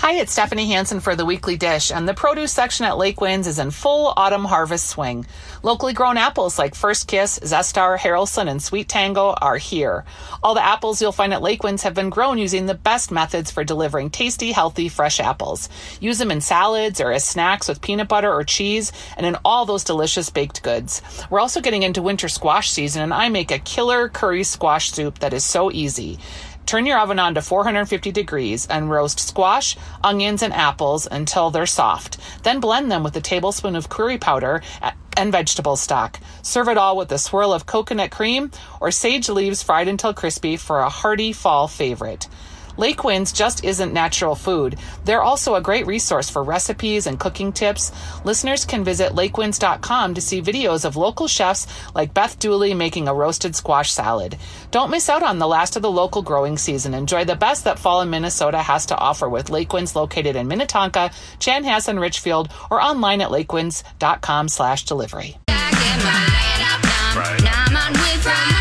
Hi, it's Stephanie Hansen for the Weekly Dish, and the produce section at Lakewinds is in full autumn harvest swing. Locally grown apples like First Kiss, Zestar, Haralson, and Sweet Tango are here. All the apples you'll find at Lakewinds have been grown using the best methods for delivering tasty, healthy, fresh apples. Use them in salads or as snacks with peanut butter or cheese, and in all those delicious baked goods. We're also getting into winter squash season, and I make a killer curry squash soup that is so easy. Turn your oven on to 450 degrees and roast squash, onions, and apples until they're soft. Then blend them with a tablespoon of curry powder and vegetable stock. Serve it all with a swirl of coconut cream or sage leaves fried until crispy for a hearty fall favorite. Lakewinds just isn't natural food. They're also a great resource for recipes and cooking tips. Listeners can visit lakewinds.com to see videos of local chefs like Beth Dooley making a roasted squash salad. Don't miss out on the last of the local growing season. Enjoy the best that fall in Minnesota has to offer with Lakewinds located in Minnetonka, Chanhassen, Richfield, or online at lakewinds.com slash delivery. Hello,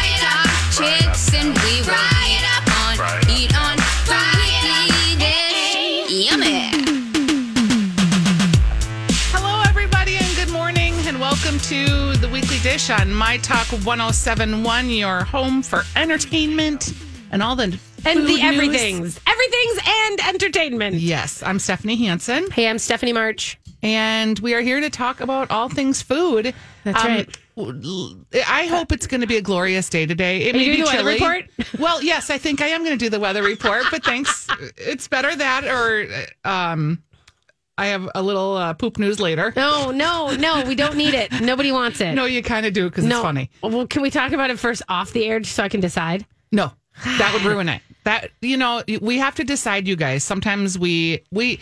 on My Talk 1071, your home for entertainment and all the and the everythings, everything's and entertainment. Yes, I'm Stephanie Hansen, Hey, I'm Stephanie March. and we are here to talk about all things food. That's right. I hope it's going to be a glorious day today. It Are may you be doing the weather chilly. report? Well, yes, I think I am going to do the weather report, but thanks. It's better that or um, I have a little uh, poop news later. No, no, no, we don't need it. Nobody wants it. No, you kind of do because no. it's funny. Well, can we talk about it first off the air just so I can decide? No, that would ruin it. That you know, we have to decide. You guys. Sometimes we we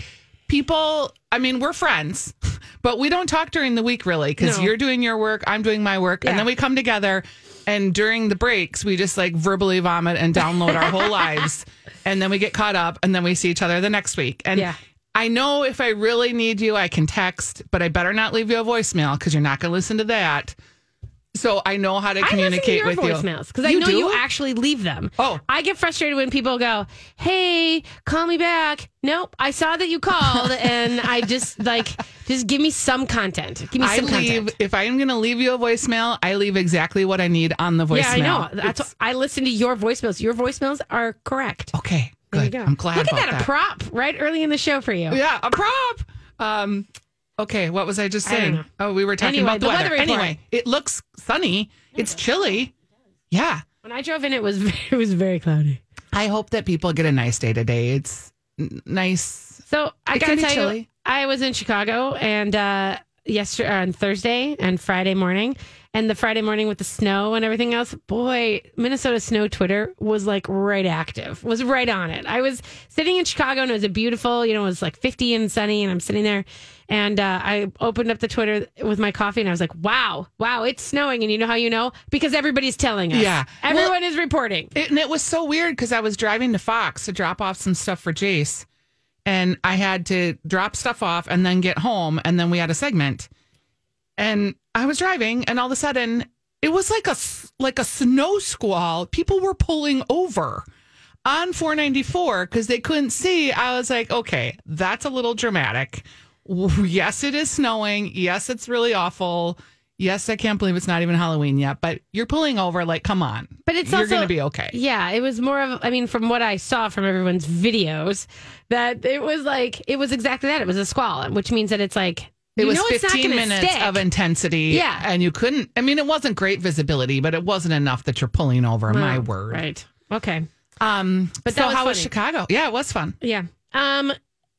people. I mean, we're friends, but we don't talk during the week really because No. you're doing your work, I'm doing my work, and then we come together. And during the breaks, we just like verbally vomit and download our whole lives, and then we get caught up, and then we see each other the next week. And Yeah. I know if I really need you, I can text, but I better not leave you a voicemail because you're not going to listen to that. So I know how to I communicate listen to your with you. voicemails because I You know do? you actually leave them. Oh. I get frustrated when people go, "Hey, call me back." Nope, I saw that you called, and I just like just give me some content. Give me I some leave content. if I am going to leave you a voicemail. I leave exactly what I need on the voicemail. Yeah, I know. That's It's- what, I listen to your voicemails. Your voicemails are correct. okay. There you go. I'm glad Look about at that, a prop right early in the show for you. Yeah, a prop. Um. Okay, what was I just saying? know. Oh, we were talking Anyway, about the, the weather. weather. Anyway, it looks sunny. It's chilly. Yeah. When I drove in, it was it was very cloudy. I hope that people get a nice day today. It's nice. So I It gotta tell chilly. you, I was in Chicago and uh, yesterday on Thursday and Friday morning, and the Friday morning with the snow and everything else. Boy, Minnesota snow Twitter was like right active, was right on it. I was sitting in Chicago and it was a beautiful, you know, it was like 50 and sunny, and I'm sitting there. And uh, I opened up the Twitter with my coffee and I was like, wow, wow, it's snowing. And you know how you know? Because everybody's telling us. Yeah. Everyone is reporting. It, and it was so weird because I was driving to Fox to drop off some stuff for Jace, and I had to drop stuff off and then get home, and then we had a segment, and I was driving, and all of a sudden it was like a like a snow squall. People were pulling over on 494 because they couldn't see. I was like, okay, that's a little dramatic. Yes, it is snowing. Yes, it's really awful. Yes, I can't believe it's not even Halloween yet, but you're pulling over. Like, come on. But it's you're going to be okay. Yeah, it was more of. I mean, from what I saw from everyone's videos, that it was like it was exactly that. It was a squall, which means that it's like It you was know it's not 15 minutes stick. of intensity. Yeah. And you couldn't, I mean, it wasn't great visibility, but it wasn't enough that you're pulling over. my word. Right. Okay. Um, But so was how was. Chicago? Yeah, it was fun. Yeah. Um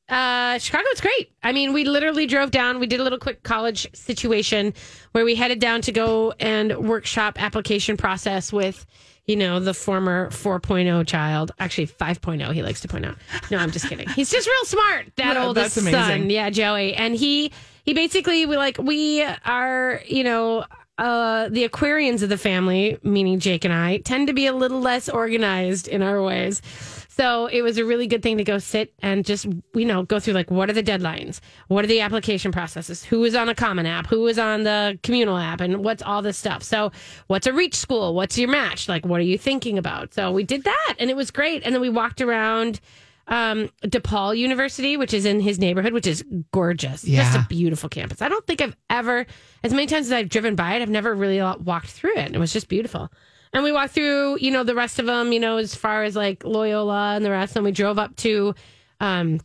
uh Chicago was great. I mean, we literally drove down. We did a little quick college situation where we headed down to go and workshop application process with you know, the former 4.0 child, actually 5.0, he likes to point out. No, I'm just kidding. He's just real smart. That Yeah, oldest son. Yeah, Joey. And he he basically we like we are, you know, uh the Aquarians of the family, meaning Jake and I, tend to be a little less organized in our ways. So it was a really good thing to go sit and just, you know, go through like what are the deadlines? What are the application processes? Who is on a common app? Who is on the communal app? And what's all this stuff? So what's a reach school? What's your match? Like, what are you thinking about? So we did that and it was great. And then we walked around um, DePaul University, which is in his neighborhood, which is gorgeous. Just a beautiful campus. I don't think I've ever, as many times as I've driven by it, I've never really walked through it. It was just beautiful. And we walked through, you know, the rest of them, you know, as far as like Loyola and the rest. And we drove up to, um,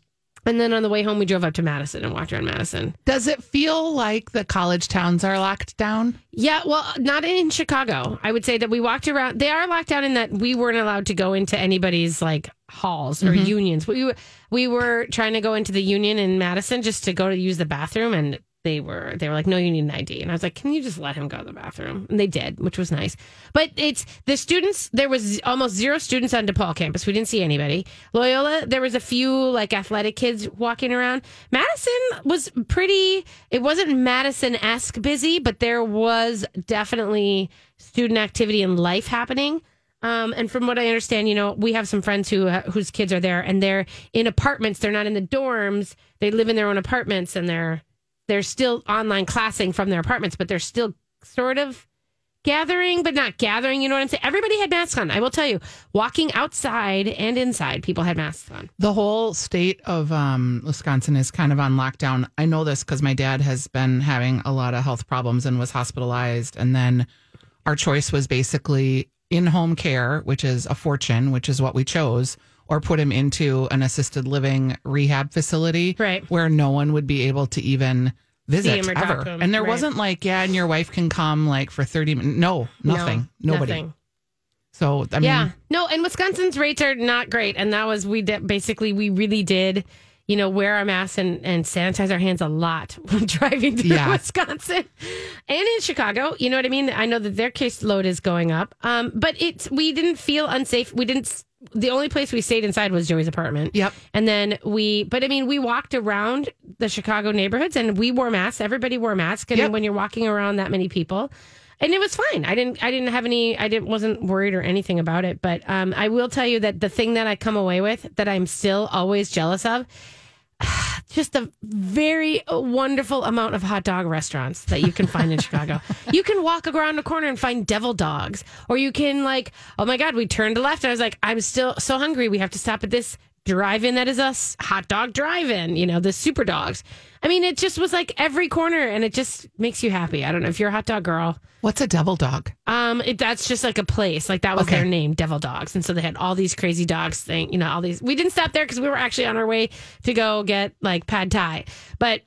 and then on the way home, we drove up to Madison and walked around Madison. Does it feel like the college towns are locked down? Yeah, well, not in Chicago. I would say that we walked around. They are locked down in that we weren't allowed to go into anybody's like halls or mm-hmm. unions. We were, we were trying to go into the union in Madison just to go to use the bathroom, and they were they were like, "No, you need an ID." And I was like, "Can you just let him go to the bathroom?" And they did, which was nice. But it's the students. There was almost zero students on DePaul campus. We didn't see anybody. Loyola, there was a few like athletic kids walking around. Madison was pretty. It wasn't Madison esque busy, but there was definitely student activity and life happening. Um, and from what I understand, you know, we have some friends who uh, whose kids are there, and they're in apartments. They're not in the dorms. They live in their own apartments, and they're they're still online classing from their apartments, but they're still sort of gathering, but not gathering. You know what I'm saying? Everybody had masks on. I will tell you, walking outside and inside, people had masks on. The whole state of um, Wisconsin is kind of on lockdown. I know this because my dad has been having a lot of health problems and was hospitalized. And then our choice was basically in home care, which is a fortune, which is what we chose, or put him into an assisted living rehab facility Right. where no one would be able to even visit him or talk ever. And there right. wasn't like, yeah, and your wife can come like for 30 minutes. No, nothing. No, Nobody. nothing. So, I mean, yeah, no, and Wisconsin's rates are not great, and that was we did basically we really did, you know, wear our masks and and sanitize our hands a lot when driving through Yeah. Wisconsin and in Chicago. You know what I mean? I know that their caseload is going up, um, but it's we didn't feel unsafe. We didn't. The only place we stayed inside was Joey's apartment. Yep. And then we, but I mean, we walked around the Chicago neighborhoods and we wore masks. Everybody wore masks. And Yep. when you're walking around that many people, and it was fine. I didn't, I didn't have any, I didn't, wasn't worried or anything about it. But um, I will tell you that the thing that I come away with that I'm still always jealous of, just a very uh, wonderful amount of hot dog restaurants that you can find in Chicago. You can walk around the corner and find devil dogs, or you can like, oh my god, we turned left. And I was like, I'm still so hungry. We have to stop at this drive-in that is us hot dog drive-in. You know, the super dogs. I mean, it just was like every corner, and it just makes you happy. I don't know if you're a hot dog girl. what's a devil dog? Um, it, that's just like a place. Like that was Okay. their name, Devil Dogs, and so they had all these crazy dogs thing. You know, all these. We didn't stop there because we were actually on our way to go get like pad thai, but.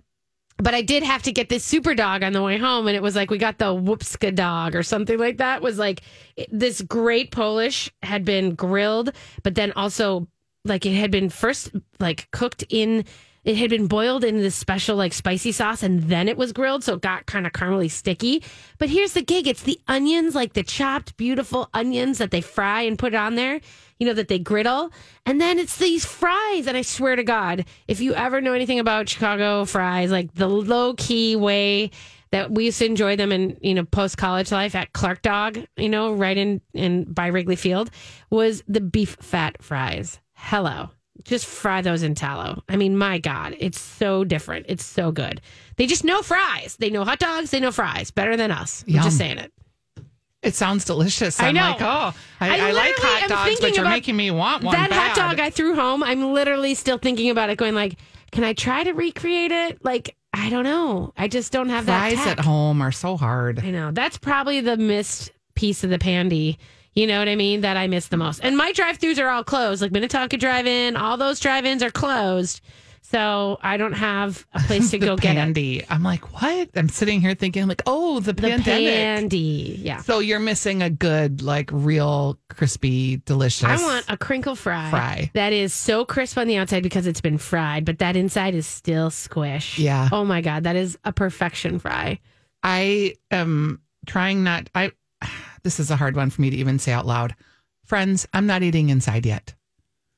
But I did have to get this super dog on the way home, and it was like we got the Whoopskidawg or something like that. It was like this great Polish had been grilled, but then also like it had been first like cooked in it had been boiled in this special like spicy sauce and then it was grilled so it got kind of caramely sticky but here's the gig it's the onions like the chopped beautiful onions that they fry and put on there you know that they griddle and then it's these fries and i swear to god if you ever know anything about chicago fries like the low key way that we used to enjoy them in you know post college life at Clark Dog, you know, right in in by Wrigley Field, was the beef fat fries. Hello, just fry those in tallow. I mean, my God, it's so different. It's so good. They just know fries. They know hot dogs. They know fries better than us. I'm just saying it. It sounds delicious. I I'm know. like, oh, I, I I, like hot dogs, but you're making me want one. that hot dog I threw home. I'm literally still thinking about it, going like, can I try to recreate it? Like, I don't know. I just don't have that. Fries at home are so hard. I know. That's probably the missed piece of the pandy. You know what I mean? That I miss the most. And my drive throughs are all closed. Like Minnetonka Drive In, all those drive ins are closed. So I don't have a place to go get it. I'm like, what? I'm sitting here thinking, like, oh, the, The pandemic. pandy. Yeah. So you're missing a good, like, real crispy, delicious. I want a crinkle fry, Fry. that is so crisp on the outside because it's been fried, but that inside is still squish. Yeah. Oh my god, that is a perfection fry. I am trying not. I. This is a hard one for me to even say out loud. Friends, I'm not eating inside yet.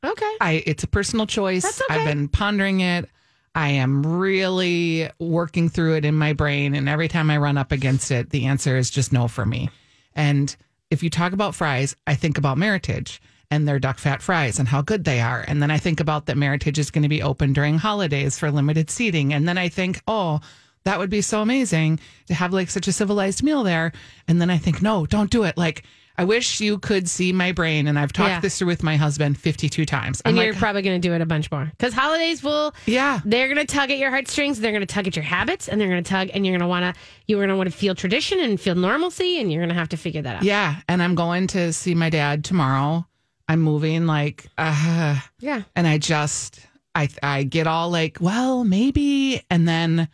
Okay. I. It's a personal choice. That's okay. I've been pondering it. I am really working through it in my brain, and every time I run up against it, the answer is just no for me. And if you talk about fries, I think about Meritage and their duck fat fries and how good they are. And then I think about that Meritage is going to be open during holidays for limited seating. And then I think, oh, that would be so amazing to have like such a civilized meal there. And then I think, no, don't do it. Like, I wish you could see my brain. And I've talked Yeah. this through with my husband 52 times. I'm And you're probably going to do it a bunch more because holidays will. yeah. They're going to tug at your heartstrings. They're going to tug at your habits, and they're going to tug, and you're going to want to. You're going to want to feel tradition and feel normalcy, and you're going to have to figure that out. Yeah. And I'm going to see my dad tomorrow. I'm moving like, uh, Yeah. and I just, I, I get all like, well, maybe. And then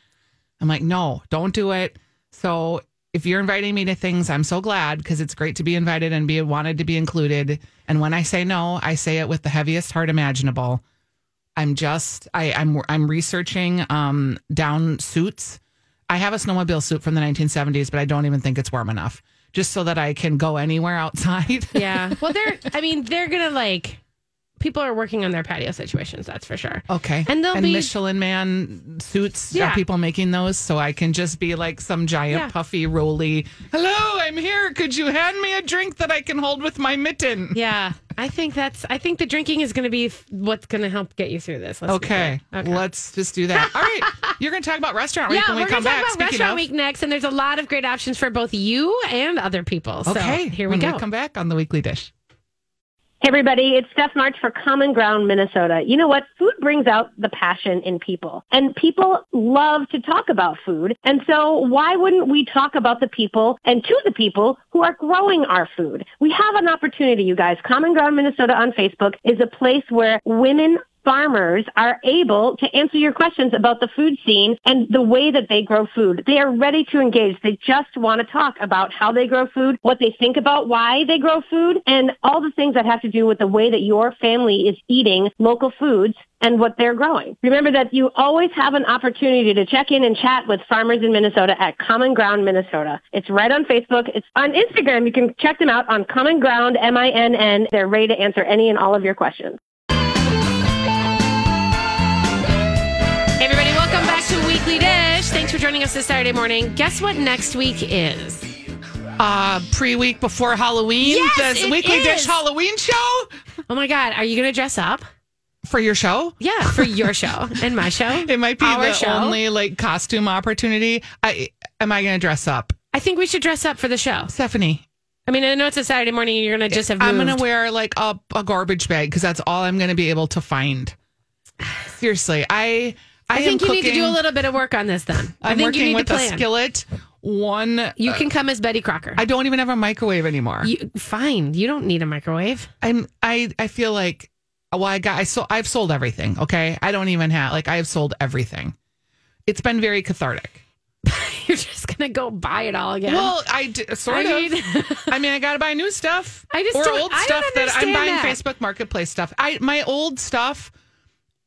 I'm like, no, don't do it. So if you're inviting me to things, I'm so glad because it's great to be invited and be wanted to be included. And when I say no, I say it with the heaviest heart imaginable. I'm just, I, I'm, I'm researching um, down suits. I have a snowmobile suit from the 1970s, but I don't even think it's warm enough just so that I can go anywhere outside. Yeah. Well, they're. I mean, they're to like. People are working on their patio situations. That's for sure. Okay. And they'll and be- Michelin Man suits. Yeah. Are people making those? So I can just be like some giant Yeah. puffy roly. Hello, I'm here. Could you hand me a drink that I can hold with my mitten? Yeah, I think that's. I think the drinking is going to be what's going to help get you through this. Let's Okay. Okay. Let's just do that. All right. You're going to talk about restaurant week yeah, when we we're come going to talk back. about Speaking restaurant of. week next, and there's a lot of great options for both you and other people. So Okay. here we when go. we come back on the weekly dish. Hey everybody, it's Steph March for Common Ground Minnesota. You know what? Food brings out the passion in people. And people love to talk about food. And so why wouldn't we talk about the people and to the people who are growing our food? We have an opportunity, you guys. Common Ground Minnesota on Facebook is a place where women farmers are able to answer your questions about the food scene and the way that they grow food. They are ready to engage. They just want to talk about how they grow food, what they think about why they grow food, and all the things that have to do with the way that your family is eating local foods and what they're growing. Remember that you always have an opportunity to check in and chat with farmers in Minnesota at Common Ground Minnesota. It's right on Facebook. It's on Instagram. You can check them out on Common Ground, M-I-N-N. They're ready to answer any and all of your questions. Weekly Dish. Thanks for joining us this Saturday morning. Guess what next week is? Uh, pre week before Halloween. Yes, the it weekly is. dish Halloween show Oh my God, are you going to dress up? for your show. Yeah, for your show and my show. It might be Our the show. only like costume opportunity. I am I going to dress up, I think we should dress up for the show. Stephanie? I mean, I know it's a Saturday morning and you're going to just have moved. I'm going to wear like a, a garbage bag because that's all I'm going to be able to find. Seriously, I I, I think you need to do a little bit of work on this then. I I'm think you need with to a plan. skillet. One, You uh, can come as Betty Crocker. I don't even have a microwave anymore. you, fine. You don't need a microwave. I'm I I feel like well I got I sold I've sold everything. Okay, I don't even have like I have sold everything. It's been very cathartic. You're just going to go buy it all again. Well, I d- sort I of. mean- I mean, I got to buy new stuff. I just or don't- old I stuff that I'm buying that. Facebook Marketplace stuff. I my old stuff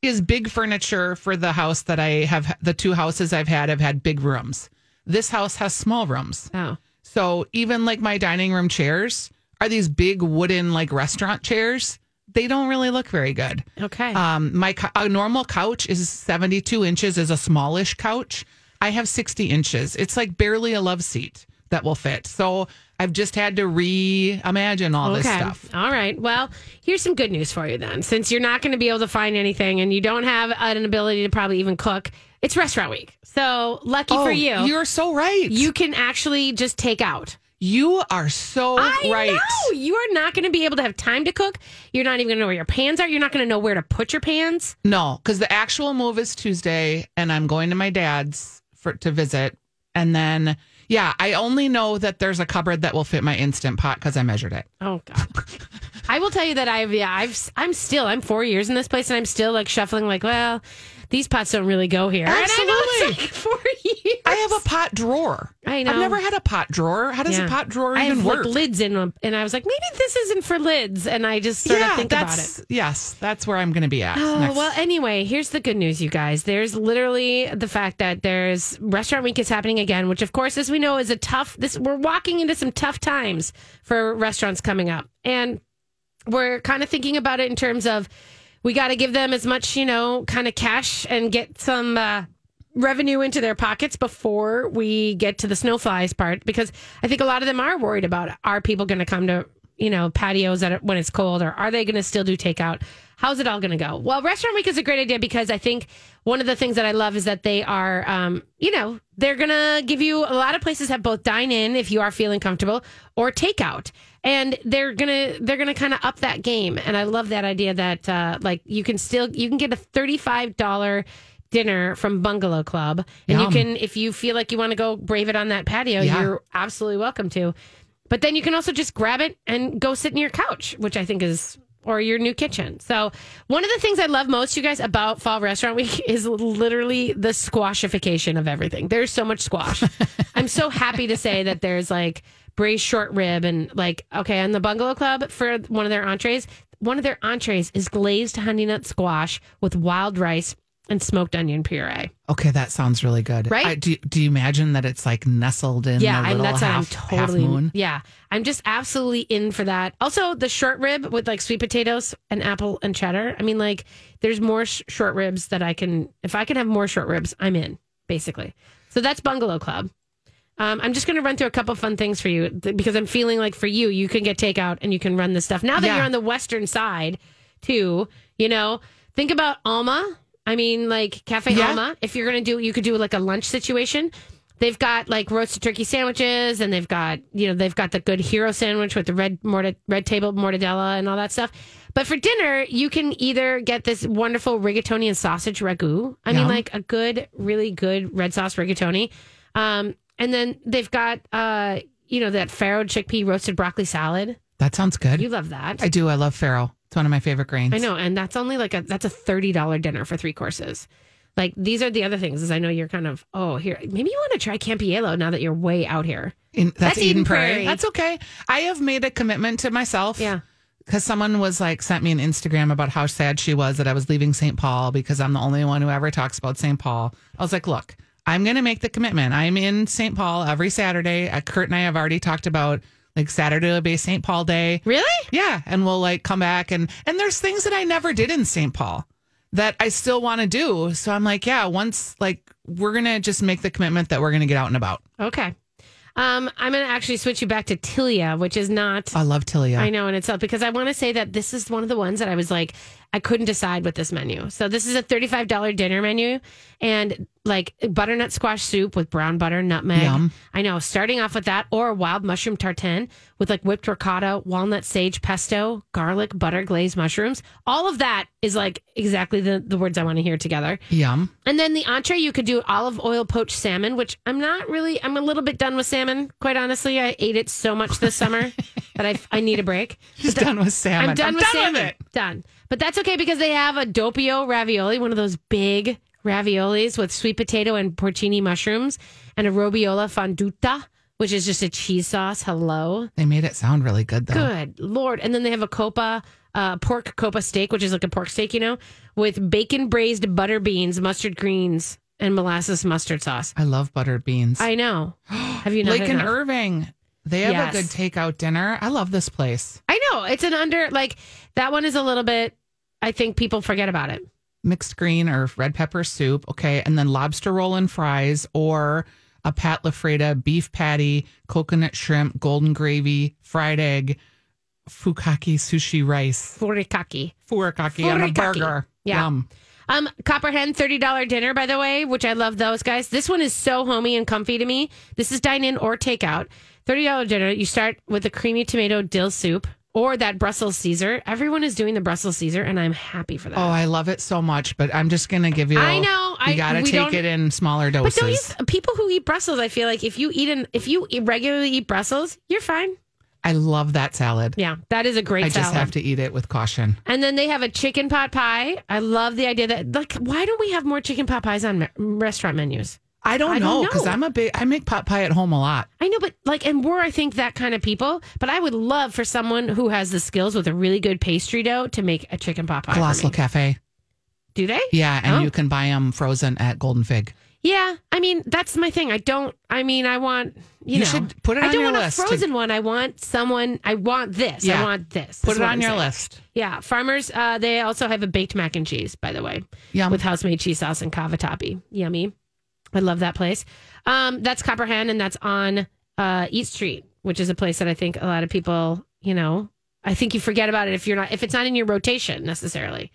is big furniture for the house that I have. The two houses I've had have had big rooms. This house has small rooms. oh. So even like my dining room chairs are these big wooden like restaurant chairs. They don't really look very good. Okay. Um, my a normal couch is 72 inches, is a smallish couch. I have 60 inches. It's like barely a love seat that will fit. So I've just had to reimagine all this stuff. All right. Well, here's some good news for you then. Since you're not going to be able to find anything and you don't have an ability to probably even cook, it's restaurant week. So lucky for oh, you, Oh, You're so right. you can actually just take out. you are so I right. know you are not going to be able to have time to cook. You're not even going to know where your pans are. You're not going to know where to put your pans. No, because the actual move is Tuesday, and I'm going to my dad's for to visit, and then yeah, I only know that there's a cupboard that will fit my instant pot because I measured it. Oh God. I will tell you that I've yeah I've I'm still I'm four years in this place and I'm still like shuffling like well these pots don't really go here. And I know Absolutely. like years. I have a pot drawer. I know. I've never had a pot drawer. How does Yeah. a pot drawer I even have work? like lids in them, and I was like, maybe this isn't for lids, and I just started to think about it. yes, that's where I'm going to be at. Oh, next. well, anyway, here's the good news, you guys. There's literally the fact that there's restaurant week is happening again, which of course, as we know, is a tough this we're walking into some tough times for restaurants coming up. And we're kind of thinking about it in terms of we got to give them as much, you know, kind of cash and get some uh, revenue into their pockets before we get to the snowflies part because I think a lot of them are worried about are people going to come to you know patios that when it's cold or are they going to still do takeout? How's it all going to go? Well, restaurant week is a great idea because I think one of the things that I love is that they are, um, you know, they're going to give you a lot of places have both dine in if you are feeling comfortable or takeout and they're gonna they're gonna kind of up that game and i love that idea that uh like you can still you can get a $35 dinner from bungalow club and Yum. you can if you feel like you want to go brave it on that patio Yeah. you're absolutely welcome to but then you can also just grab it and go sit in your couch which i think is or your new kitchen. So, one of the things I love most, you guys, about Fall Restaurant Week is literally the squashification of everything. There's so much squash. I'm so happy to say that there's like braised short rib and like, okay, on the Bungalow Club for one of their entrees, one of their entrees is glazed honey nut squash with wild rice and smoked onion puree. okay, that sounds really good. Right? I, do, do you imagine that it's like nestled in Yeah, the and little that's half, I'm totally. Yeah, I'm just absolutely in for that. Also, the short rib with like sweet potatoes and apple and cheddar. I mean, like, there's more sh- short ribs that I can. If I can have more short ribs, I'm in. Basically, so that's Bungalow Club. Um, I'm just going to run through a couple fun things for you because I'm feeling like for you, you can get takeout and you can run this stuff. Now that Yeah. you're on the western side, too, you know, think about Alma. I mean, like Cafe Yeah. Alma. If you're going to do, you could do like a lunch situation. They've got like roasted turkey sandwiches, and they've got you know they've got the good hero sandwich with the red morta- red table mortadella and all that stuff. But for dinner, you can either get this wonderful rigatoni and sausage ragu. I mean, like a good, really good red sauce rigatoni. Um, and then they've got uh, you know that farro chickpea roasted broccoli salad. That sounds good. You love that. I do. I love farro. It's one of my favorite grains. I know, and that's only like a that's a thirty dollar dinner for three courses. Like these are the other things. Is I know you're kind of oh here maybe you want to try Campiello now that you're way out here. In, that's, That's Eden Eden Prairie. Prairie. That's okay. I have made a commitment to myself. Yeah. Because someone was like, sent me an Instagram about how sad she was that I was leaving St. Paul because I'm the only one who ever talks about St. Paul. I was like, look, I'm going to make the commitment. I'm in St. Paul every Saturday. Uh, Kurt and I have already talked about like Saturday will be St. Paul Day. Really? Yeah, and we'll like come back and and there's things that I never did in St. Paul that I still want to do. So I'm like, yeah, once like we're gonna just make the commitment that we're gonna get out and about. Okay. Um, I'm going to actually switch you back to Tilia, which is not. I love Tilia. I know in itself because I want to say that this is one of the ones that I was like I couldn't decide with this menu. So this is a thirty-five dollar dinner menu and like butternut squash soup with brown butter, nutmeg. Yum. I know. Starting off with that, or wild mushroom tartine with like whipped ricotta, walnut sage pesto, garlic butter glazed mushrooms. All of that is like exactly the the words I want to hear together. Yum. And then the entree, you could do olive oil poached salmon, which I'm not really, I'm a little bit done with salmon, quite honestly. I ate it so much this summer that I, I need a break. She's done with salmon. I'm done with salmon. it. Done. But that's okay because they have a doppio ravioli, one of those big raviolis with sweet potato and porcini mushrooms, and a robiola fonduta, which is just a cheese sauce. Hello. They made it sound really good though. Good Lord. And then they have a copa, uh, pork copa steak, which is like a pork steak, you know, with bacon braised butter beans, mustard greens, and molasses mustard sauce. I love butter beans. I know. Have you not Lake and? Irving. They have Yes. a good takeout dinner. I love this place. I know. It's an under, like, that one is a little bit, I think people forget about it. Mixed green or red pepper soup. Okay. And then lobster roll and fries or a Pat LaFrieda beef patty, coconut shrimp, golden gravy, fried egg, fukaki sushi rice, Furikake. furikake on a burger. Yeah. Yum. Um, Copper Hen $30 dinner, by the way, which I love those guys. This one is so homey and comfy to me. This is dine in or takeout. $30 dinner. You start with a creamy tomato dill soup or that Brussels Caesar. Everyone is doing the Brussels Caesar, and I'm happy for that. Oh, I love it so much, but I'm just gonna give you. I know. You I- gotta take it in smaller doses. but don't you, people who eat Brussels, I feel like if you eat an, if you regularly eat Brussels, you're fine. I love that salad. Yeah, that is a great I just have to eat it with caution. And then they have a chicken pot pie. I love the idea that like why don't we have more chicken pot pies on me- restaurant menus? I don't I know because. I'm a big. I make pot pie at home a lot. I know, but like, and we're I think that kind of people. But I would love for someone who has the skills with a really good pastry dough to make a chicken pot pie. Colossal. Cafe. Do they? Yeah, and Oh. you can buy them frozen at Golden Fig. Yeah, I mean that's my thing. I don't. I mean, I want you, You know. should put it I don't your want list a to- frozen one. I want someone. I want this. I want this. Put it on I'm your saying. list. Yeah, farmers. Uh, they also have a baked mac and cheese, by the way, Yum. with house made cheese sauce and cavatappi. Yummy. I love that place. Um, that's Copper Hen, and that's on uh, Eat Street, which is a place that I think a lot of people, you know, I think you forget about it if you're not if it's not in your rotation necessarily.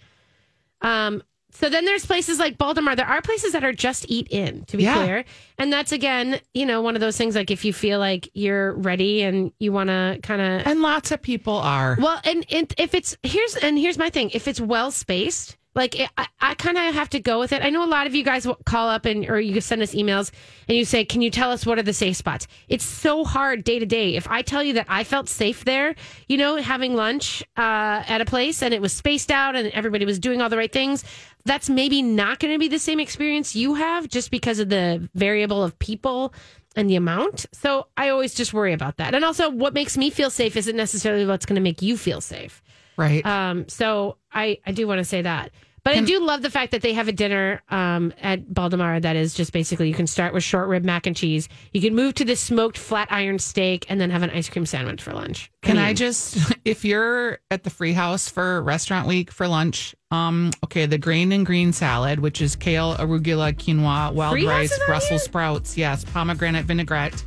Um, so then there's places like Baldamar. There are places that are just eat in, to be Yeah. clear. And that's again, you know, one of those things like if you feel like you're ready and you want to kind of And lots of people are. well, and, and if it's here's and here's my thing, if it's well spaced, like it, I, I kind of have to go with it. I know a lot of you guys will call up and or you send us emails and you say, "Can you tell us what are the safe spots?" It's so hard day to day. If I tell you that I felt safe there, you know, having lunch uh, at a place and it was spaced out and everybody was doing all the right things, that's maybe not going to be the same experience you have just because of the variable of people and the amount. So I always just worry about that. And also, what makes me feel safe isn't necessarily what's going to make you feel safe. Right. Um, so I, I do want to say that. But I do love the fact that they have a dinner um, at Baldamar that is just basically you can start with short rib mac and cheese. You can move to the smoked flat iron steak and then have an ice cream sandwich for lunch. Can I mean, just, if you're at the Free House for Restaurant Week for lunch, um, okay, the grain and green salad, which is kale, arugula, quinoa, wild rice, Brussels sprouts, yes, pomegranate vinaigrette.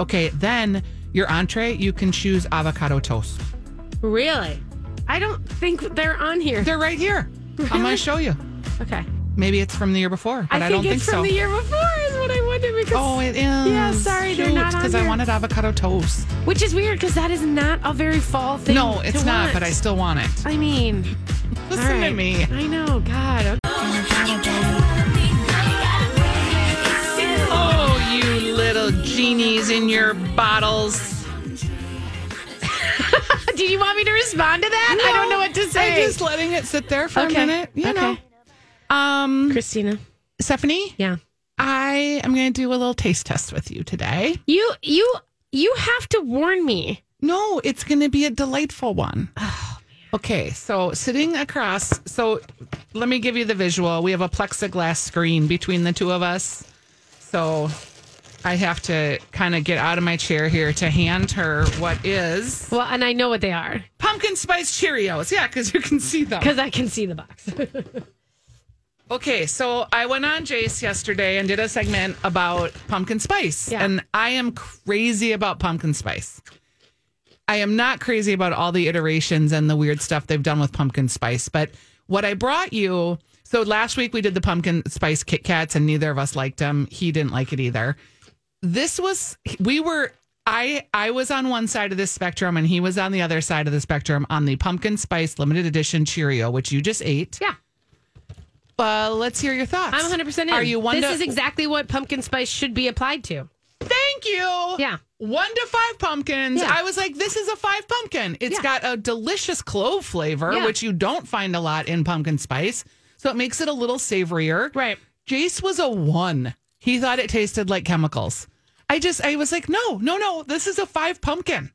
Okay, then your entree, you can choose avocado toast. Really? I don't think they're on here. They're right here. I'm going to show you. okay. Maybe it's from the year before, but I, I think don't it's think from so. the year before is what I wondered because Oh, it is. Yeah, sorry, they're not on because I wanted avocado toast. which is weird because that is not a very fall thing. No, it's not, want. but I still want it. I mean, Listen all to me. I know, God. Oh, you little genies in your bottles. Do you want me to respond to that? I don't know what to say. I'm just letting it sit there for Okay. a minute. You Okay. know. Um, Christina. Stephanie, Yeah. I am going to do a little taste test with you today. You you you have to warn me. No, it's going to be a delightful one. okay, so sitting across, so let me give you the visual. We have a plexiglass screen between the two of us. So I have to kind of get out of my chair here to hand her what is Well, and I know what they are pumpkin spice Cheerios. Yeah, because you can see them. because I can see the box. Okay, so I went on Jace yesterday and did a segment about pumpkin spice. Yeah. And I am crazy about pumpkin spice. I am not crazy about all the iterations and the weird stuff they've done with pumpkin spice. But what I brought you so last week we did the pumpkin spice Kit Kats and neither of us liked them. He didn't like it either. This was, we were. I, I was on one side of this spectrum and he was on the other side of the spectrum on the pumpkin spice limited edition Cheerio, which you just ate. yeah, Uh, let's hear your thoughts. I'm 100 percent in. Are you one This to, is exactly what pumpkin spice should be applied to. Thank you. Yeah. One to five pumpkins. Yeah. I was like, this is a five pumpkin. It's Yeah. got a delicious clove flavor, Yeah. which you don't find a lot in pumpkin spice. So it makes it a little savorier. Right. Jace was a one. He thought it tasted like chemicals. I just, I was like, no, no, no. This is a five pumpkin.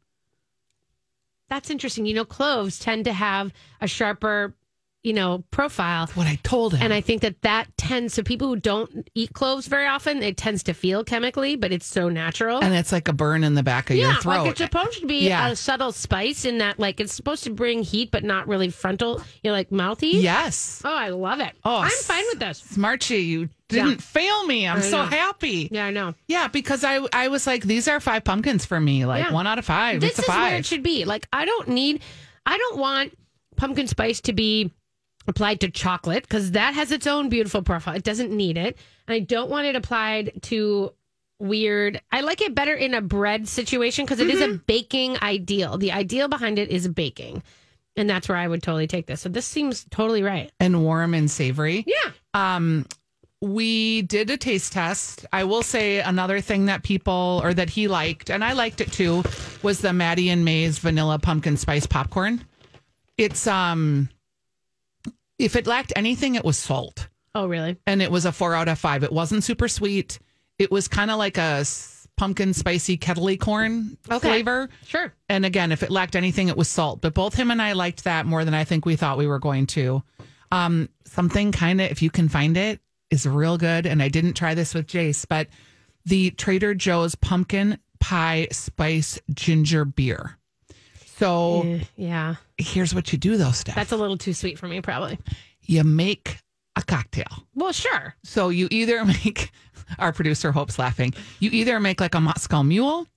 That's interesting. You know, cloves tend to have a sharper, you know, profile. What I told him. And I think that that tends so people who don't eat cloves very often, it tends to feel chemically, but it's so natural. and it's like a burn in the back of yeah, your throat. like it's supposed to be Yeah. a subtle spice in that, like it's supposed to bring heat, but not really frontal, you know, like mouthy. yes. Oh, I love it. Oh, I'm fine with this. Smarchy, you didn't fail me. I'm so happy. Yeah, I know. Yeah, because I I was like, these are five pumpkins for me. Like Yeah. one out of five. This it's a is five. where it should be. Like, I don't need, I don't want pumpkin spice to be applied to chocolate because that has its own beautiful profile. It doesn't need it. And I don't want it applied to weird. I like it better in a bread situation because it is Mm-hmm. a baking ideal. The ideal behind it is baking. And that's where I would totally take this. So this seems totally right. and warm and savory. Yeah. Um, we did a taste test. I will say another thing that people or that he liked, and I liked it too, was the Maddy and Maize vanilla pumpkin spice popcorn. It's um if it lacked anything, it was salt. Oh, really? And it was a four out of five. It wasn't super sweet. It was kind of like a pumpkin spicy kettley corn Okay. flavor. Sure. And again, if it lacked anything, it was salt. But both him and I liked that more than I think we thought we were going to. Um, something kind of, if you can find it, is real good. And I didn't try this with Jace, but the Trader Joe's pumpkin pie spice ginger beer. So Eh, yeah. Here's what you do, though, Steph. That's a little too sweet for me, probably. you make a cocktail. Well, sure. So you either make our producer Hope's laughing. You either make like a Moscow Mule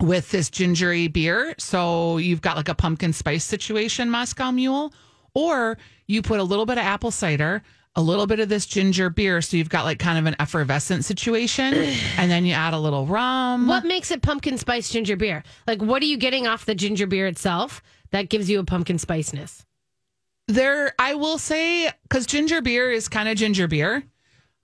with this gingery beer, so you've got like a pumpkin spice situation Moscow Mule, or you put a little bit of apple cider, a little bit of this ginger beer, so you've got like kind of an effervescent situation, and then you add a little rum. What makes it pumpkin spice ginger beer? Like, what are you getting off the ginger beer itself that gives you a pumpkin spiciness? There, I will say, because ginger beer is kind of ginger beer.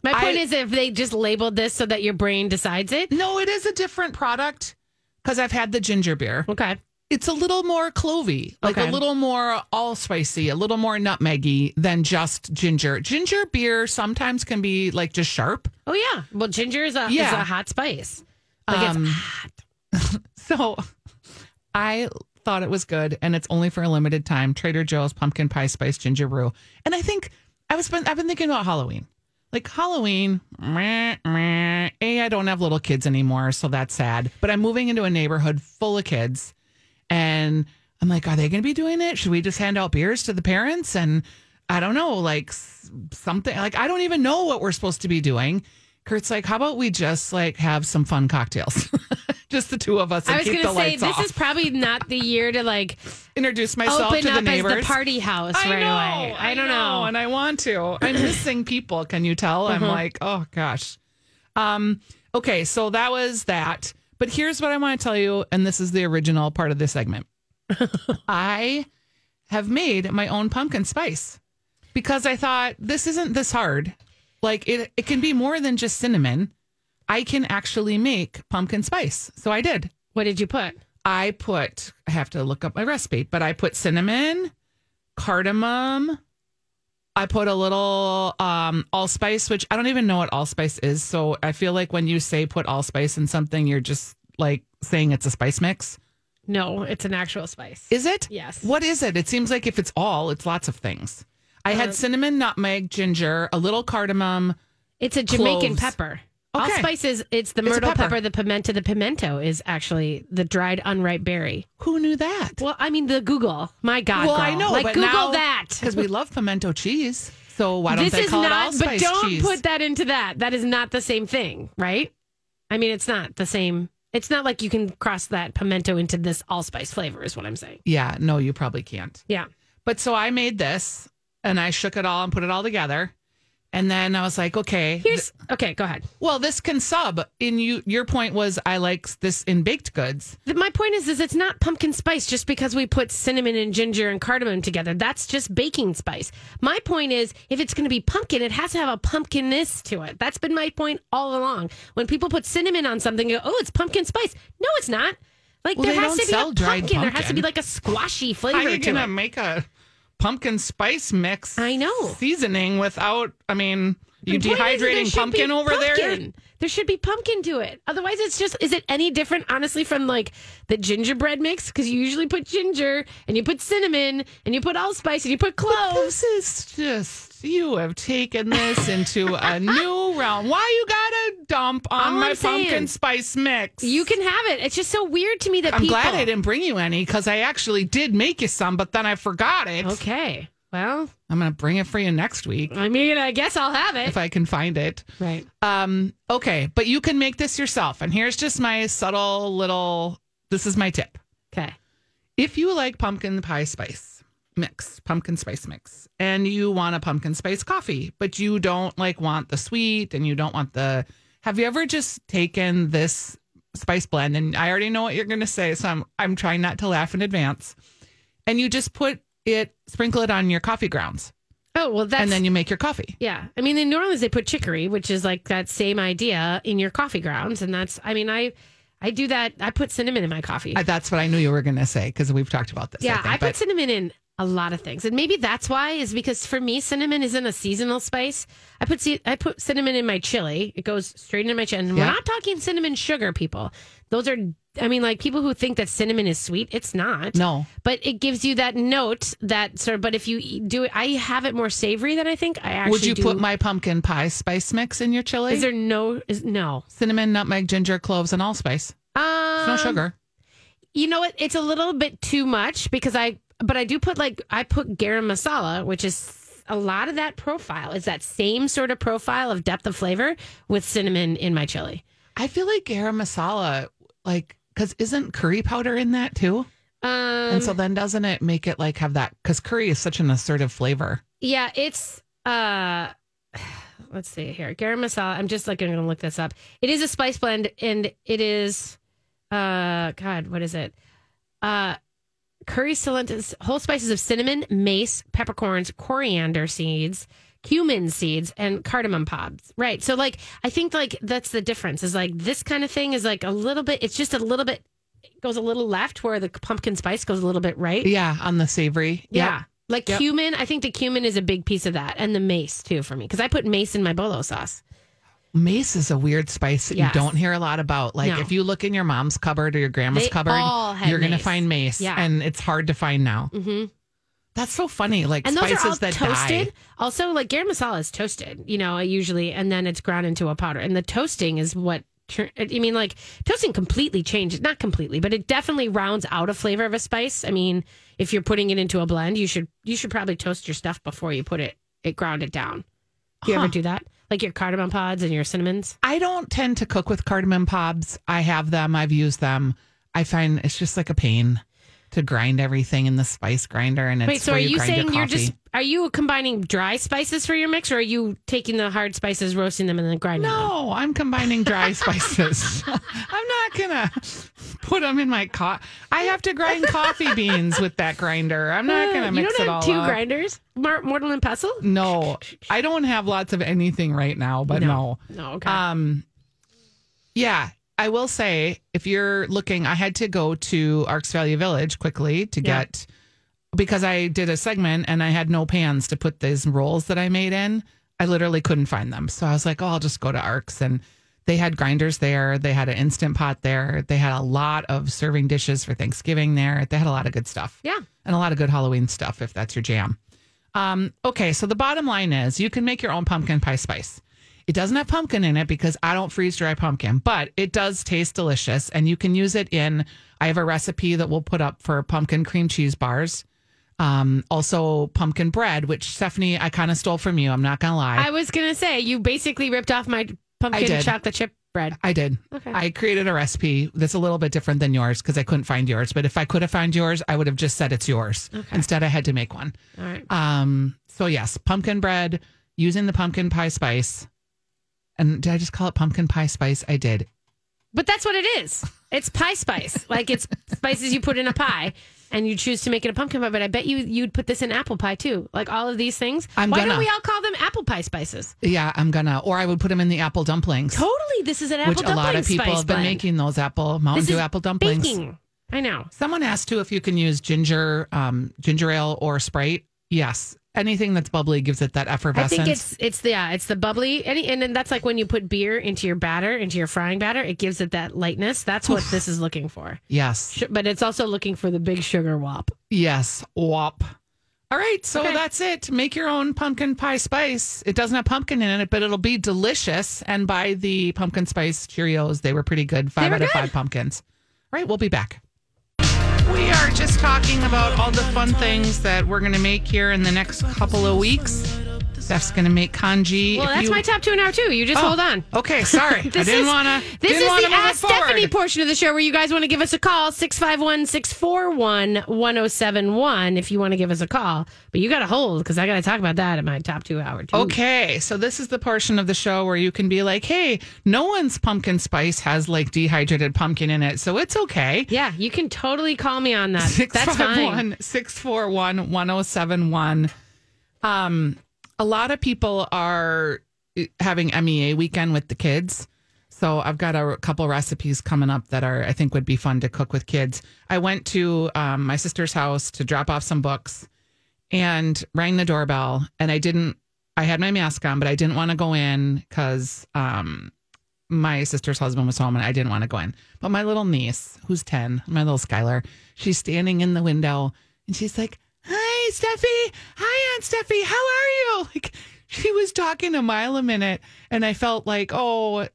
My point I- is, if they just labeled this so that your brain decides it, No, it is a different product because I've had the ginger beer. okay. It's a little more clovey, like Okay. a little more allspicy, a little more nutmeggy than just ginger. Ginger beer sometimes can be like just sharp. Oh yeah. Well, ginger is a is a hot spice. Like Um, it's hot. So I thought it was good, and it's only for a limited time. Trader Joe's pumpkin pie spice ginger brew, and I think I was been, I've been thinking about Halloween. Like Halloween, meh, meh. a I don't have little kids anymore, so that's sad. But I'm moving into a neighborhood full of kids, and I'm like, are they going to be doing it? Should we just hand out beers to the parents? And I don't know, like something like I don't even know what we're supposed to be doing. Kurt's like, how about we just like have some fun cocktails, just the two of us, and I was going to say this off. is probably not the year to like Introduce myself open to the neighbors. as the party house I right know, away. I don't know. and I want to. I'm missing people. Can you tell? I'm Uh-huh. like, oh gosh. Um. Okay, so that was that. But here's what I want to tell you, and this is the original part of this segment. I have made my own pumpkin spice because I thought this isn't this hard. Like it, it can be more than just cinnamon. I can actually make pumpkin spice. So I did. What did you put? I put, I have to look up my recipe, but I put cinnamon, cardamom. I put a little um, allspice, which I don't even know what allspice is. So I feel like when you say put allspice in something, you're just like saying it's a spice mix. No, it's an actual spice. Is it? Yes. What is it? It seems like if it's all, it's lots of things. I Uh, had cinnamon, nutmeg, ginger, a little cardamom. It's a Jamaican Cloves. pepper. Okay. Allspice is it's the It's myrtle pepper. pepper. the pimento. The pimento is actually the dried unripe berry. Who knew that? Well, I mean the Google. My God, well, girl. I know, Like but Google now, that because we love pimento cheese. So why don't this they is call not. it But don't cheese? put that into that. That is not the same thing, right? I mean, it's not the same. It's not like you can cross that pimento into this allspice flavor. Is what I'm saying. yeah, no, you probably can't. Yeah. But so I made this and I shook it all and put it all together. And then I was like, okay. Here's okay. Go ahead. well, this can sub. In you your point was I like this in baked goods. My point is, is it's not pumpkin spice just because we put cinnamon and ginger and cardamom together. That's just baking spice. My point is, if it's going to be pumpkin, it has to have a pumpkinness to it. That's been my point all along. When people put cinnamon on something, you go, oh, it's pumpkin spice. No, it's not. Like Well, there has to be a dried pumpkin. There has to be like a squashy flavor How are you to gonna it. make a pumpkin spice mix? I know. Seasoning without I mean you The point is that there dehydrating pumpkin over there? pumpkin. There should be pumpkin to it. Otherwise, it's just, is it any different, honestly, from like the gingerbread mix? Because you usually put ginger and you put cinnamon and you put allspice and you put cloves. This is just you have taken this into a new realm. Why you gotta dump on All my I'm saying- pumpkin spice mix? You can have it. It's just so weird to me that I'm people. glad I didn't bring you any because I actually did make you some, but then I forgot it. Okay. Well, I'm gonna bring it for you next week I mean, I guess I'll have it. if I can find it. right. Um, okay, but you can make this yourself. And here's just my subtle little this is my tip. Okay. If you like pumpkin pie spice mix, pumpkin spice mix, and you want a pumpkin spice coffee, but you don't like want the sweet and you don't want the have you ever just taken this spice blend and I already know what you're gonna say, so I'm I'm trying not to laugh in advance. And you just put it sprinkle it on your coffee grounds Oh well, that's and then you make your coffee. yeah. I mean, in New Orleans they put chicory, which is like that same idea in your coffee grounds, and that's. I mean, I I do that. I put cinnamon in my coffee. Uh, that's what I knew you were going to say because we've talked about this. yeah, I, think, I, put cinnamon in a lot of things, and maybe that's why is because for me cinnamon isn't a seasonal spice. I put I put cinnamon in my chili. It goes straight into my chili. And Yeah. we're not talking cinnamon sugar, people. Those are. I mean, like people who think that cinnamon is sweet, it's not. No. but it gives you that note that sort of. But if you do it, I have it more savory than I think. I actually Would you do. put my pumpkin pie spice mix in your chili? Is there no? Is no? cinnamon, nutmeg, ginger, cloves, and allspice? Um, no sugar. You know what? It's a little bit too much because I, but I do put like I put garam masala, which is a lot of that profile is that same sort of profile of depth of flavor with cinnamon in my chili. I feel like garam masala, like, because isn't curry powder in that too? Um, and so then doesn't it make it like have that? Because curry is such an assertive flavor. yeah, it's uh, let's see here, garam masala. I'm just like I'm going to look this up. It is a spice blend, and it is, uh, God, what is it? Uh, curry cilantro, whole spices of cinnamon, mace, peppercorns, coriander seeds, cumin seeds, and cardamom pods. Right. So, like, I think like that's the difference. Is like this kind of thing is like a little bit. It's just a little bit goes a little left, where the pumpkin spice goes a little bit right. Yeah, on the savory. Yeah. Yep. Like Yep. cumin, I think the cumin is a big piece of that, and the mace too for me because I put mace in my bolo sauce. Mace is a weird spice that Yes. you don't hear a lot about. Like No. if you look in your mom's cupboard or your grandma's They cupboard, you're going to find mace. Yeah. And it's hard to find now. hmm That's so funny. Like And those spices are all that toasted. die. Also, like garam masala is toasted, you know, usually, and then it's ground into a powder. And the toasting is what. I mean, like toasting completely changes, not completely, but it definitely rounds out a flavor of a spice. I mean, if you're putting it into a blend, you should you should probably toast your stuff before you put it it ground it down. Do you Huh. ever do that? Like your cardamom pods and your cinnamons? I don't tend to cook with cardamom pods. I have them. I've used them. I find it's just like a pain to grind everything in the spice grinder. And it's Wait, so are where you saying you're just are you combining dry spices for your mix, or are you taking the hard spices, roasting them, and then grinding them? No, I'm combining dry spices. I'm not gonna put them in my co I have to grind coffee beans with that grinder. I'm not gonna mix it all. you don't have two up. grinders, mortal and pestle. No, I don't have lots of anything right now, but no. No, okay. Um, yeah, I will say if you're looking, I had to go to Arc's Value Village quickly to Yeah. get because I did a segment and I had no pans to put these rolls that I made in. I literally couldn't find them, so I was like, "Oh, I'll just go to Arcs." And they had grinders there. They had an instant pot there. They had a lot of serving dishes for Thanksgiving there. They had a lot of good stuff yeah. and a lot of good Halloween stuff if that's your jam. Um, okay, so the bottom line is you can make your own pumpkin pie spice. It doesn't have pumpkin in it because I don't freeze dry pumpkin, but it does taste delicious and you can use it in. I have a recipe that we'll put up for pumpkin cream cheese bars. Um, also pumpkin bread, which Stephanie, I kind of stole from you. I'm not gonna lie. I was gonna say you basically ripped off my pumpkin chocolate chip bread. I did. Okay. I created a recipe that's a little bit different than yours because I couldn't find yours. But if I could have found yours, I would have just said it's yours. Instead, I had to make one. All right. Um, so yes, pumpkin bread using the pumpkin pie spice. And did I just call it pumpkin pie spice? I did. But that's what it is. It's pie spice. like it's spices you put in a pie and you choose to make it a pumpkin pie. But I bet you you'd put this in apple pie too. Like all of these things. I'm Why gonna. don't we all call them apple pie spices? Yeah, I'm gonna. Or I would put them in the apple dumplings, Totally. This is an apple dumpling spice which a lot of people spice have been blend. making those apple Mountain This Dew is apple dumplings. Baking. I know. Someone asked too if you can use ginger, um, ginger ale or Sprite. Yes, anything that's bubbly gives it that effervescence. I think it's it's the yeah, it's the bubbly any and then that's like when you put beer into your batter, into your frying batter, it gives it that lightness. That's what this is looking for. yes, But it's also looking for the big sugar whop. yes, wop. All right, so Okay. that's it. Make your own pumpkin pie spice. It doesn't have pumpkin in it, but it'll be delicious. And buy the pumpkin spice Cheerios. They were pretty good. Five were out of five pumpkins. All right, we'll be back. We are just talking about all the fun things that we're going to make here in the next couple of weeks. Steph's going to make congee. Well, If that's you- my top two now too. You just Oh, hold on. Okay, sorry. I didn't is- want to. This is the Ask Stephanie portion of the show where you guys want to give us a call 651 641 1071 if you want to give us a call. But you got to hold because I got to talk about that in my top two hour too. Okay, so this is the portion of the show where you can be like, "Hey, no one's pumpkin spice has like dehydrated pumpkin in it, so it's okay." Yeah, you can totally call me on that. That's fine. one six four one one zero seven one. Um, a lot of people are having MEA weekend with the kids. So I've got a couple recipes coming up that are I think would be fun to cook with kids. I went to um, my sister's house to drop off some books and rang the doorbell and I didn't I had my mask on, but I didn't want to go in because um, my sister's husband was home and I didn't want to go in. But my little niece, who's 10, my little Skylar, she's standing in the window and she's like, Hi, Steffi. Hi, Aunt Steffi. How are you? Like, she was talking a mile a minute and I felt like, oh,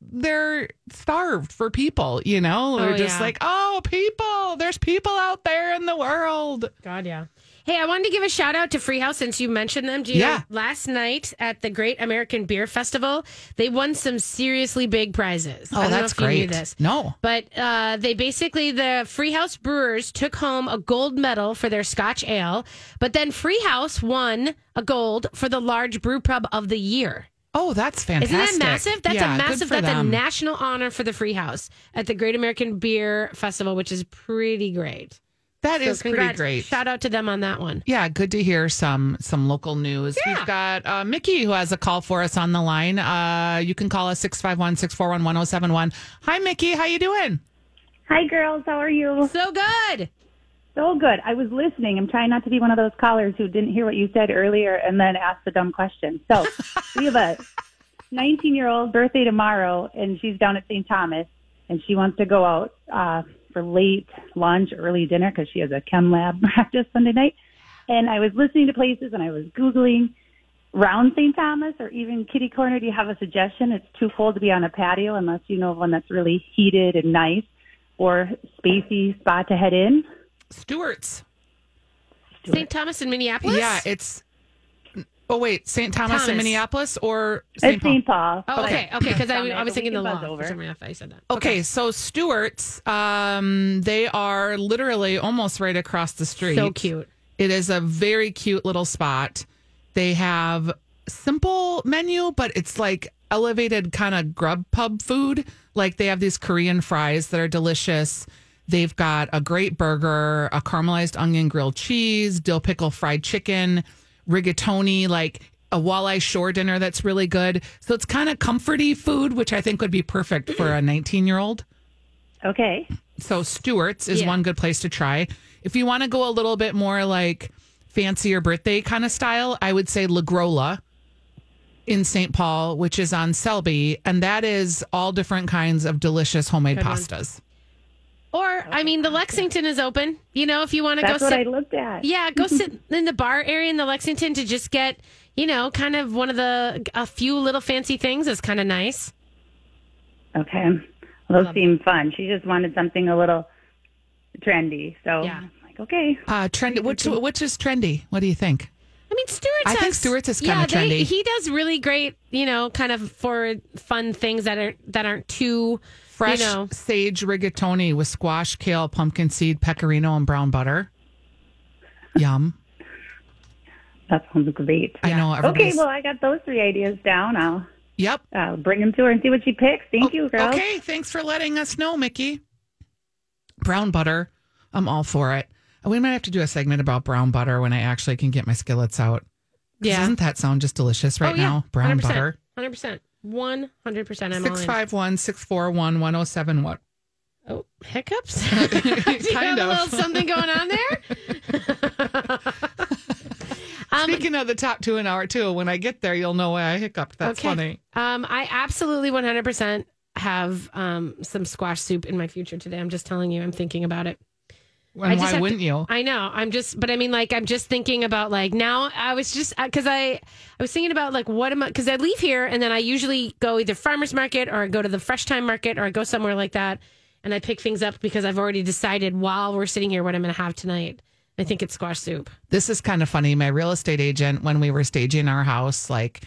they're starved for people, you know? They're Oh, just yeah. like, oh, people. There's people out there in the world. God, yeah. Hey, I wanted to give a shout out to Freehouse since you mentioned them. Do you Yeah. know, last night at the Great American Beer Festival, they won some seriously big prizes. Oh, that's if you knew great. No. But uh, they basically, the Freehouse Brewers took home a gold medal for their Scotch Ale, but then Freehouse won a gold for the large brew pub of the year. Oh, that's fantastic. Isn't that massive? That's Yeah, a massive, that's a national honor for the Freehouse at the Great American Beer Festival, which is pretty great. That So is pretty great. Shout out to them on that one. Yeah, good to hear some some local news. Yeah. We've got uh, Mickey who has a call for us on the line. Uh, you can call us 651-641-1071. Hi Mickey, how you doing? Hi, girls. How are you? So good. So good. I was listening. I'm trying not to be one of those callers who didn't hear what you said earlier and then asked the dumb question. So we have a 19 year old birthday tomorrow, and she's down at St. Thomas, and she wants to go out uh, for late lunch, early dinner because she has a chem lab practice Sunday night. And I was listening to places, and I was googling round St. Thomas or even kitty corner. Do you have a suggestion? It's too cold to be on a patio unless you know of one that's really heated and nice, or spacey spot to head in. Stewart's. St. Thomas in Minneapolis? Yeah, it's Oh wait, St. Thomas, in Minneapolis or St. Paul? St. Paul. Oh, okay, okay, because I, I was thinking the can law. over. For some reason, I said that. Okay, so Stewart's, um, they are literally almost right across the street. So cute. It is a very cute little spot. They have simple menu, but it's like elevated kind of grub pub food. Like they have these Korean fries that are delicious. They've got a great burger, a caramelized onion grilled cheese, dill pickle fried chicken, rigatoni, like a walleye shore dinner that's really good. So it's kind of comforty food, which I think would be perfect for a 19 year old. Okay. So Stewart's is Yeah. one good place to try. If you want to go a little bit more like fancier birthday kind of style, I would say La Grolla in St. Paul, which is on Selby, and that is all different kinds of delicious homemade Good one. Pastas. Or, I mean, the Lexington is open. You know, if you want to go sit. That's what sit. I looked at. yeah, go sit in the bar area in the Lexington to just get, you know, kind of one of the, a few little fancy things is kind of nice. Okay. Well, those seem fun. She just wanted something a little trendy. So Yeah. I'm like, okay. Uh, trendy. Which which is trendy? What do you think? I mean, Stewart's. I think has- Stewart's is kinda yeah, they- trendy. He does really great, you know, kind of for fun things that are that aren't too Fresh You know. sage rigatoni with squash, kale, pumpkin seed, pecorino, and brown butter. Yum. That sounds great. I know. Okay, well, I got those three ideas down. I'll Yep. uh, bring them to her and see what she picks. Thank you, girls. Okay, thanks for letting us know, Mickey. Brown butter. I'm all for it. We might have to do a segment about brown butter when I actually can get my skillets out. Yeah. Doesn't that sound just delicious right oh, yeah. now? Brown 100%, butter. 100%. 100%. I'm all in. 651 641 1071. Oh, hiccups? Kind have a of. little something going on there? um, Speaking of the top two in hour two, when I get there, you'll know why I hiccuped. That's okay. funny. Um, I absolutely 100% have um, some squash soup in my future today. I'm just telling you, I'm thinking about it. I And just why wouldn't you? I know. I'm just, but I mean, like, I'm just thinking about like now. I was just uh, because I, I was thinking about like what am I? Because I leave here and then I usually go either farmers market or I go to the Fresh Thyme Market or I go somewhere like that, and I pick things up because I've already decided while we're sitting here what I'm going to have tonight. I think it's squash soup. This is kind of funny. My real estate agent, when we were staging our house, like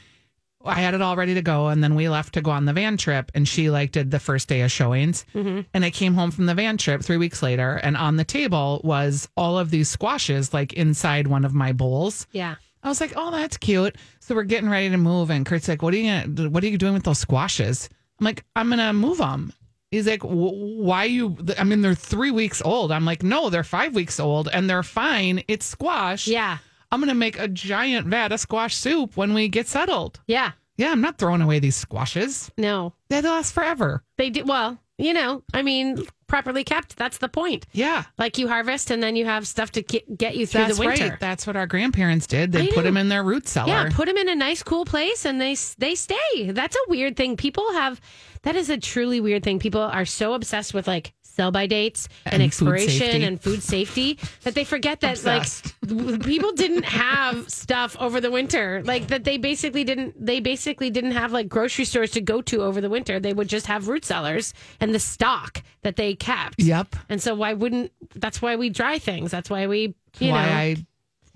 I had it all ready to go, and then we left to go on the van trip, and she like did the first day of showings. Mm-hmm. And I came home from the van trip three weeks later, and on the table was all of these squashes, like inside one of my bowls. Yeah. I was like, "Oh, that's cute." So we're getting ready to move, and Kurt's like, "What are you gonna? What are you doing with those squashes?" I'm like, "I'm gonna move them." He's like, "Wh- "Why you?" I mean, they're three weeks old. I'm like, "No, they're five weeks old, and they're fine. It's squash." Yeah. I'm going to make a giant vat of squash soup when we get settled. Yeah. Yeah, I'm not throwing away these squashes. No. They last forever. They do well, you know, I mean, properly kept, that's the point. Yeah. Like you harvest and then you have stuff to get, get you through That's the winter. right. That's what our grandparents did. They I put know. them in their root cellar. Yeah, put them in a nice, cool place, and they they stay. That's a weird thing. People have that is a truly weird thing. People are so obsessed with like sell by dates and, And expiration safety. and food safety that they forget that Obsessed. like people didn't have stuff over the winter. Like that they basically didn't they basically didn't have like grocery stores to go to over the winter. They would just have root cellars and the stock that they kept. Yep. And so why wouldn't that's why we dry things. That's why we you Why know I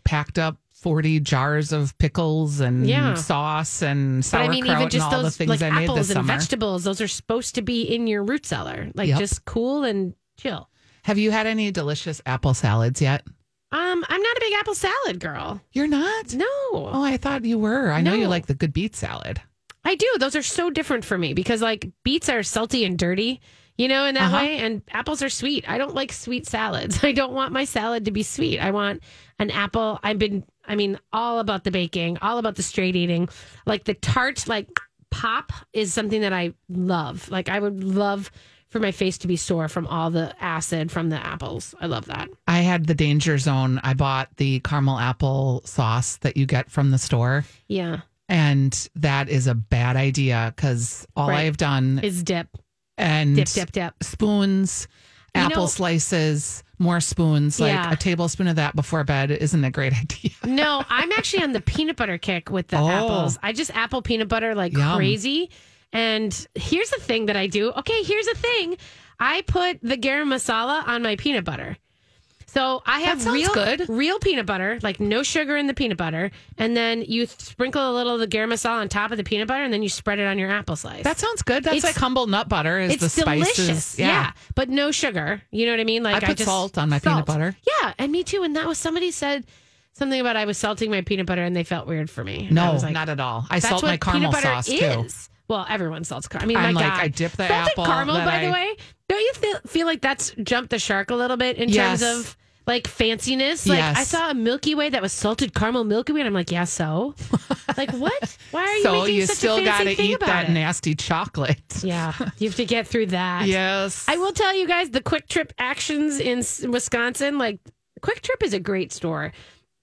packed up 40 jars of pickles and Yeah. sauce and But I mean, even and just all the those things like I made apples and summer. vegetables, those are supposed to be in your root cellar, like Yep. just cool and chill. Have you had any delicious apple salads yet? Um, I'm not a big apple salad girl. You're not? No, Oh, I thought you were. I know you like the good beet salad. I do. Those are so different for me because like beets are salty and dirty, you know, in that Uh-huh. way, and apples are sweet. I don't like sweet salads. I don't want my salad to be sweet. I want an apple. I've been, I mean, all about the baking, all about the straight eating. Like the tart, like pop is something that I love. Like I would love for my face to be sore from all the acid from the apples. I love that. I had the danger zone. I bought the caramel apple sauce that you get from the store. Yeah, And that is a bad idea because all Right. I've done is dip, and dip, dip, dip. spoons, You apple know- slices, more spoons, like Yeah. a tablespoon of that before bed isn't a great idea. No, I'm actually on the peanut butter kick with the Oh. apples. I just apple peanut butter like Yum. crazy. And here's the thing that I do. Okay, here's the thing. I put the garam masala on my peanut butter. So I have real good. real peanut butter, like no sugar in the peanut butter, and then you sprinkle a little of the garam masala on top of the peanut butter, and then you spread it on your apple slice. That sounds good. That's It's- like humble nut butter is it's the spices. delicious, yeah. but no sugar. You know what I mean? Like I put just salt on my peanut butter. Yeah, and me too. And that was somebody said something about I was salting my peanut butter, and they felt weird for me. And I No, was like, not at all. I That's salt what my caramel peanut butter sauce too. is. Well, everyone salts caramel. I mean, I'm my like, God. I dip the Salted apple caramel, by the I- way. Don't you feel, feel like that's jumped the shark a little bit in Yes. terms of like fanciness? Like Yes. I saw a Milky Way that was salted caramel Milky Way, and I'm like, yeah, so. like what? Why are you So making you such still a fancy got to thing eat about that it? nasty chocolate. Yeah, you have to get through that. Yes. I will tell you guys the Kwik Trip actions in Wisconsin. Like Kwik Trip is a great store.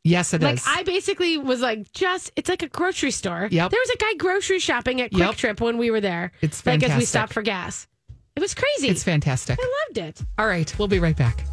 Yes, it is. Like I basically was like, just it's like a grocery store. Yep. There was a guy grocery shopping at Kwik Yep. Trip when we were there. It's like as we stopped for gas. It was crazy. it's fantastic. I loved it. All right, we'll be right back.